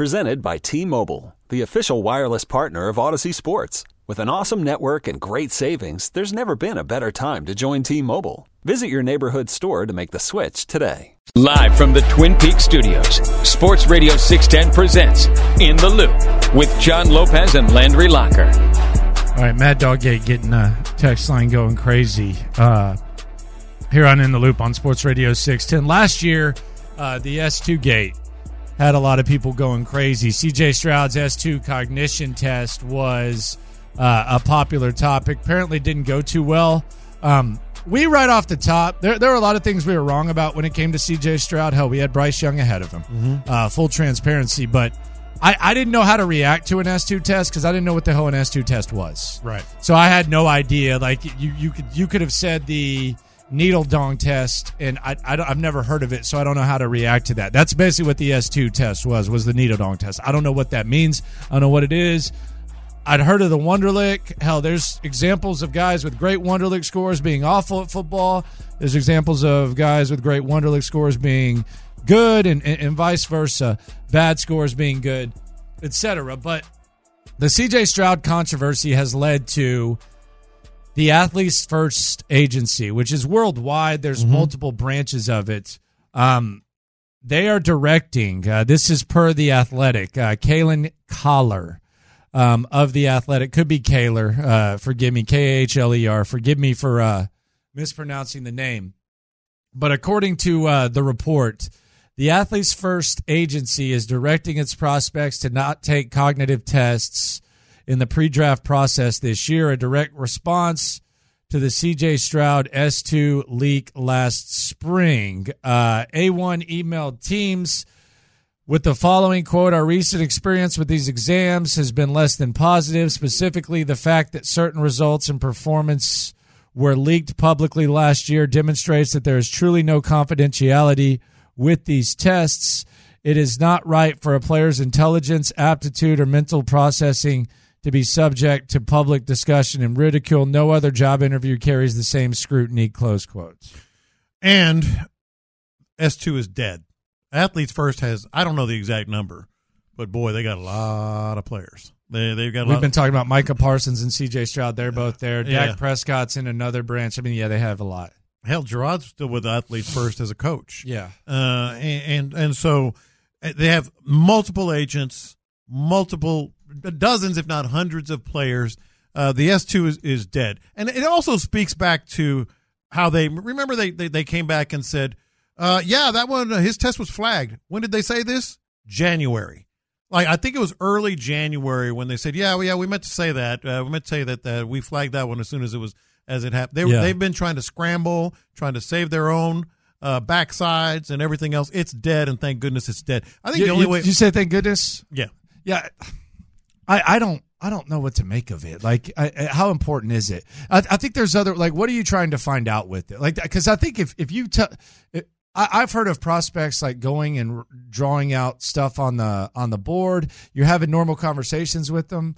Presented by T Mobile, the official wireless partner of Odyssey Sports. With an awesome network and great savings, there's never been a better time to join T Mobile. Visit your neighborhood store to make the switch today. Live from the Twin Peaks studios, Sports Radio 610 presents In the Loop with John Lopez and Landry Locker. All right, Mad Dog Gate getting a text line going crazy. Uh, here on In the Loop on Sports Radio 610. Last year, uh, the S2 Gate had a lot of people going crazy. CJ Stroud's S2 cognition test was uh, a popular topic. Apparently, didn't go too well. Um, we right off the top, there, there were a lot of things we were wrong about when it came to CJ Stroud. Hell, we had Bryce Young ahead of him. Uh, full transparency, but I, I didn't know how to react to an S2 test because I didn't know what the hell an S2 test was. Right. So I had no idea. Like you, you could you could have said the needle dong test, and I, I have never heard of it, so I don't know how to react to that. That's basically what the S2 test was was the needle dong test. I don't know what that means. I don't know what it is. I'd heard of the Wonderlic. Hell, there's examples of guys with great Wonderlic scores being awful at football. There's examples of guys with great Wonderlic scores being good, and, and, and vice versa. Bad scores being good, etc. But the CJ Stroud controversy has led to the Athletes First Agency, which is worldwide. There's multiple branches of it. Um, they are directing. Uh, this is per the Athletic. Uh, Kalyn Kahler um, of the Athletic could be Kaler. Uh, forgive me, K H L E R. Forgive me for uh, mispronouncing the name. But according to uh, the report, the Athletes First Agency is directing its prospects to not take cognitive tests in the pre-draft process this year, a direct response to the CJ Stroud S2 leak last spring. Uh, A1 emailed teams with the following quote Our recent experience with these exams has been less than positive, specifically the fact that certain results and performance were leaked publicly last year demonstrates that there is truly no confidentiality with these tests. It is not right for a player's intelligence, aptitude, or mental processing to be subject to public discussion and ridicule. No other job interview carries the same scrutiny. Close quotes. And S2 is dead. Athletes First has, I don't know the exact number, but boy, they got a lot of players. They, they've got a We've been talking about Micah Parsons and CJ Stroud. They're both there. Yeah. Dak Prescott's in another branch. I mean, yeah, they have a lot. hell, Gerard's still with Athletes First as a coach. Yeah. uh, and, and and so uh, they have multiple agents, multiple dozens, if not hundreds, of players. Uh, the S two is, is dead, and it also speaks back to how they remember they they, they came back and said, uh, "Yeah, that one, uh, his test was flagged." When did they say this? January. Like I think it was early January when they said, "Yeah, well, yeah, we meant to say that. Uh, we meant to say that uh, we flagged that one as soon as it was as it happened." They, yeah. They've been trying to scramble, trying to save their own uh, backsides and everything else. It's dead, and thank goodness it's dead. I think You, the only you- way, you say thank goodness? yeah, Yeah, I, I don't I don't know what to make of it. Like, I, I- how important is it? I, I think there's other like, what are you trying to find out with it? Like, because I think if if you tell, I, I've heard of prospects like going and r- drawing out stuff on the on the board. You're having normal conversations with them.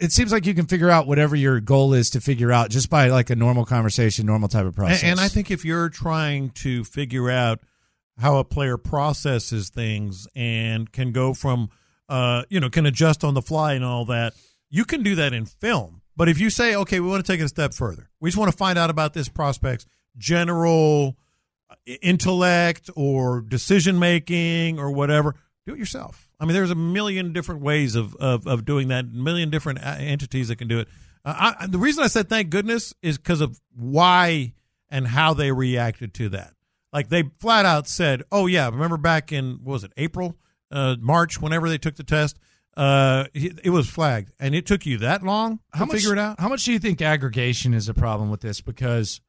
It seems like you can figure out whatever your goal is to figure out just by like a normal conversation, normal type of process. And, and I think if you're trying to figure out how a player processes things and can go from, uh, you know, can adjust on the fly and all that, you can do that in film. But if you say, okay, we want to take it a step further, we just want to find out about this prospect's general uh, intellect or decision making or whatever, do it yourself. I mean, there's a million different ways of, of, of doing that, a million different uh, entities that can do it. Uh, I, the reason I said thank goodness is because of why and how they reacted to that. Like they flat out said, "Oh yeah, remember back in was it April, uh, March, whenever they took the test, uh, it, was flagged, and it took you that long to much, figure it out." How much do you think aggregation is a problem with this? Because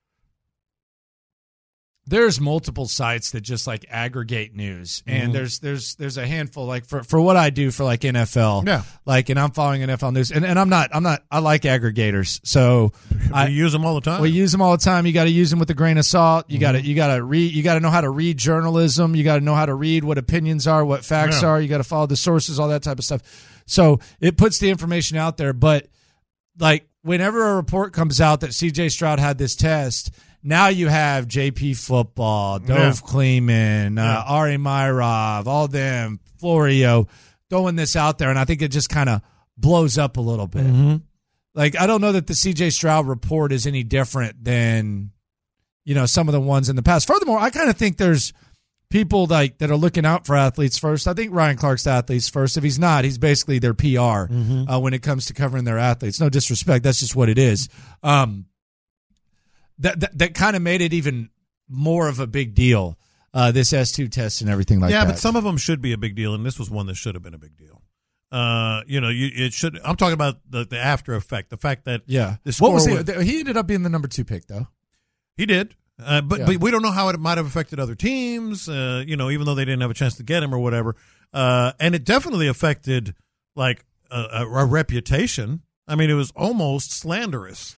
there's multiple sites that just like aggregate news. And there's there's there's a handful like for for what I do for like NFL Yeah. like and I'm following NFL news. And, and I'm not I'm not I like aggregators. So I use them all the time. we use them all the time. You got to use them with a grain of salt. You Mm-hmm. got to you got to read you got to know how to read journalism. You got to know how to read what opinions are what facts Yeah. are. You got to follow the sources all that type of stuff. So it puts the information out there. But like whenever a report comes out that CJ Stroud had this test, now you have JP Football, Dov Yeah. Kleiman, uh, Ari Meirov, all them, Florio, throwing this out there, and I think it just kind of blows up a little bit. Mm-hmm. Like I don't know that the CJ Stroud report is any different than you know some of the ones in the past. Furthermore, I kind of think there's people like that are looking out for athletes first. I think Ryan Clark's the athletes first. If he's not, he's basically their PR uh, when it comes to covering their athletes. No disrespect, that's just what it is. Um, that that, that kind of made it even more of a big deal. Uh, this S two test and everything like yeah, that. Yeah, but some of them should be a big deal, and this was one that should have been a big deal. Uh, you know, you it should. I'm talking about the, the after effect, the fact that yeah. the What was score he? was- He ended up being the number two pick though. he did, uh, but Yeah. but we don't know how it might have affected other teams. Uh, you know, even though they didn't have a chance to get him or whatever, uh, and it definitely affected like a, a, a reputation. I mean, it was almost slanderous.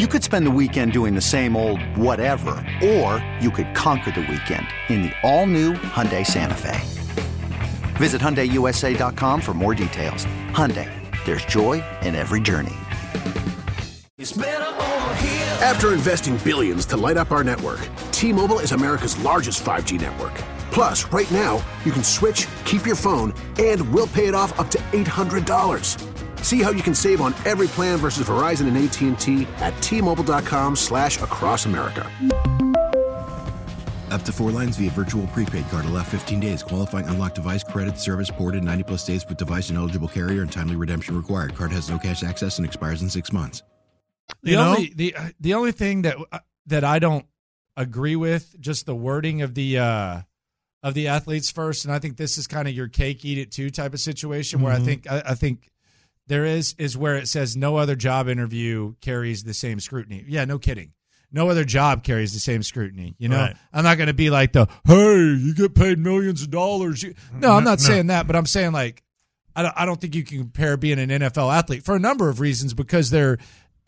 You could spend the weekend doing the same old whatever, or you could conquer the weekend in the all-new Hyundai Santa Fe. Visit HyundaiUSA.com for more details. Hyundai, there's joy in every journey. After investing billions to light up our network, T-Mobile is America's largest 5G network. Plus, right now, you can switch, keep your phone, and we'll pay it off up to $800. See how you can save on every plan versus Verizon and AT&T at T-Mobile.com slash across America. Up to four lines via virtual prepaid card. Allow 15 days. Qualifying unlocked device credit service ported 90 plus days with device and eligible carrier and timely redemption required. Card has no cash access and expires in six months. The You know? only the the only thing that that I don't agree with just the wording of the uh of the athletes first, and I think this is kind of your cake eat it too type of situation where I Mhm. think I, I think there is is where it says no other job interview carries the same scrutiny. Yeah, no kidding. No other job carries the same scrutiny. You know, Right. I'm not going to be like the hey, you get paid millions of dollars. You, no, I'm not no. saying that, but I'm saying like I don't, I don't think you can compare being an NFL athlete for a number of reasons because they're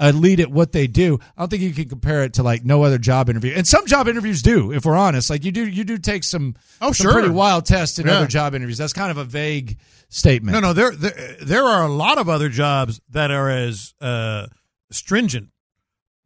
elite at what they do. I don't think you can compare it to like no other job interview. And some job interviews do, if we're honest. Like you do, you do take some, Oh, some sure. pretty wild tests in Yeah. other job interviews. That's kind of a vague statement. No, no, there, there there are a lot of other jobs that are as uh, stringent,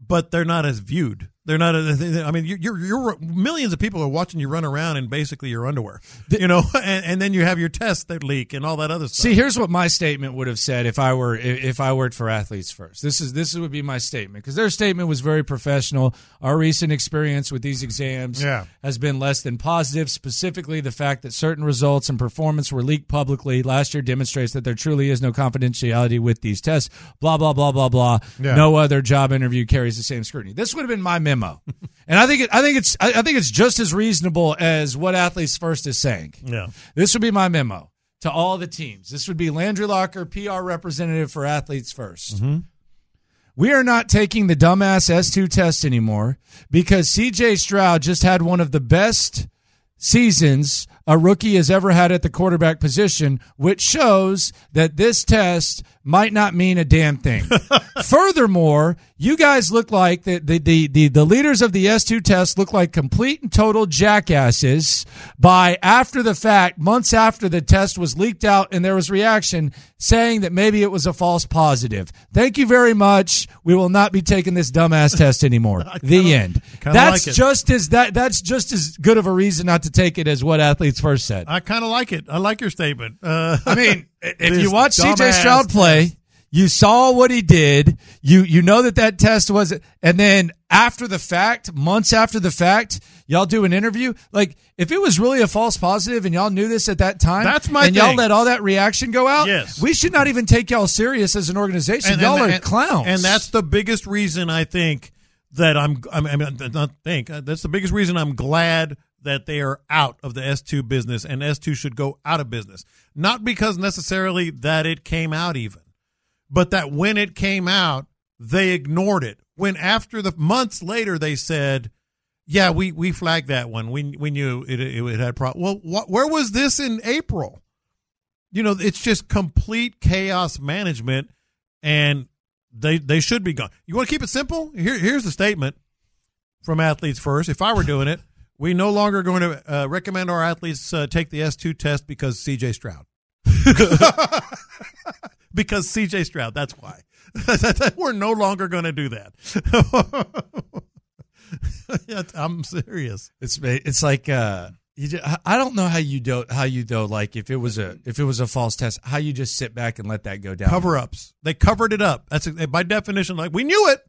but they're not as viewed. They're not. I mean, you're, you're millions of people are watching you run around in basically your underwear, you know, and, and then you have your tests that leak and all that other stuff. See, here's what my statement would have said if I were if if I worked for athletes first. This is this would be my statement because their statement was very professional. Our recent experience with these exams Yeah. has been less than positive. Specifically, the fact that certain results and performance were leaked publicly last year demonstrates that there truly is no confidentiality with these tests. Blah blah blah blah blah. Yeah. No other job interview carries the same scrutiny. This would have been my memo, and I think it, I think it's I, think it's just as reasonable as what athletes first is saying. yeah, This would be my memo to all the teams. This would be Landry Locker, PR representative for athletes 1st mm-hmm. We are not taking the dumbass S2 test anymore because CJ Stroud just had one of the best seasons a rookie has ever had at the quarterback position, which shows that this test might not mean a damn thing. Furthermore, you guys look like the, the, the, the, the leaders of the S2 test look like complete and total jackasses by after the fact, months after the test was leaked out and there was reaction saying that maybe it was a false positive. Thank you very much. We will not be taking this dumbass test anymore. the end. That's like just as that that's just as good of a reason not to take it as what athletes first said. I kind of like it. I like your statement. Uh, I mean, if you watch CJ dumbass Stroud play, you saw what he did. You you know that that test was, and then after the fact, months after the fact, y'all do an interview. Like if it was really a false positive, and y'all knew this at that time, That's my and y'all let all that reaction go out. Yes. we should not even take y'all serious as an organization. y'all are clowns, and that's the biggest reason I think that I'm. I mean, I mean, not think. That's the biggest reason I'm glad that they are out of the S2 business, and S2 should go out of business. Not because necessarily that it came out even, but that when it came out, they ignored it. When after the months later they said, "Yeah, we we flagged that one. We we knew it it, it had problem." Well, where was this in April? You know, it's just complete chaos management, and they they should be gone. You want to keep it simple? Here here's the statement from Athletes First. If I were doing it, we no longer going to uh, recommend our athletes uh, take the S2 test because CJ Stroud. because CJ Stroud, that's why. We're no longer going to do that. I'm serious. It's it's like uh, you just, I don't know how you do how you though like if it was a if it was a false test how you just sit back and let that go down. Cover ups. They covered it up. That's by definition like we knew it.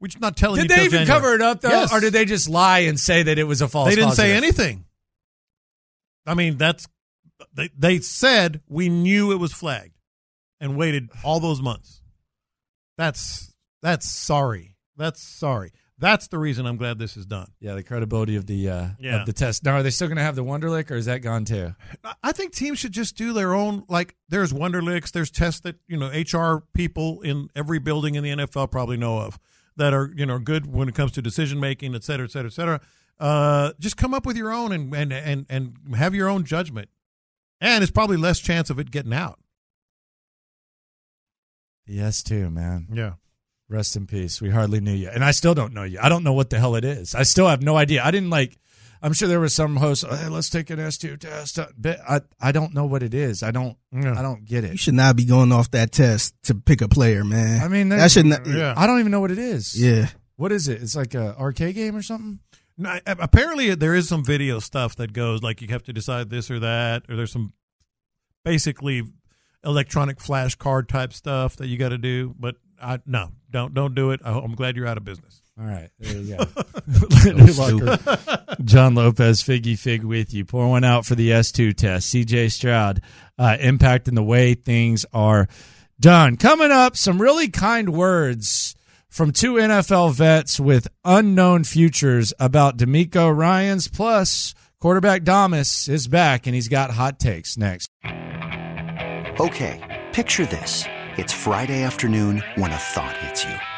We're just not telling Did you. they even January. cover it up though, Yes. or did they just lie and say that it was a false? They didn't say anything. I mean, that's they they said we knew it was flagged and waited all those months. That's that's sorry. That's sorry. That's the reason I'm glad this is done. Yeah, the credibility of the uh, Yeah. of the test. Now, are they still going to have the Wonderlic, or is that gone too? I think teams should just do their own. Like, there's Wonderlics, there's tests that you know HR people in every building in the NFL probably know of that are you know good when it comes to decision making, et cetera, et cetera, et cetera. Uh, just come up with your own and and and and have your own judgment, and it's probably less chance of it getting out. S2, man. Yeah. Rest in peace. We hardly knew you, and I still don't know you. I don't know what the hell it is. I still have no idea. I didn't like. I'm sure there was some host. Hey, let's take an S two test. Uh, But I I don't know what it is. I don't I don't get it. You should not be going off that test to pick a player, man. I mean, that should not. Yeah. I don't even know what it is. Yeah. What is it? It's like a arcade game or something. No, apparently there is some video stuff that goes like you have to decide this or that, or there's some basically electronic flashcard type stuff that you got to do. But I no, don't don't do it. I, I'm glad you're out of business. All right, there you go. Lenny Lucker, John Lopez, Figgy Fig with you. Pour one out for the S2 test. CJ Stroud uh, impacting the way things are done. Coming up, some really kind words from two NFL vets with unknown futures about DeMeco Ryans. Plus, quarterback Damas is back and he's got hot takes next. Okay, picture this. It's Friday afternoon when a thought hits you.